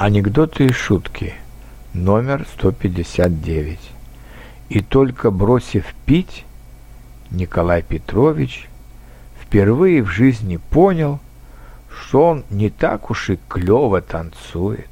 Анекдоты и шутки. Номер 159. И только бросив пить, Николай Петрович впервые в жизни понял, что он не так уж и клево танцует.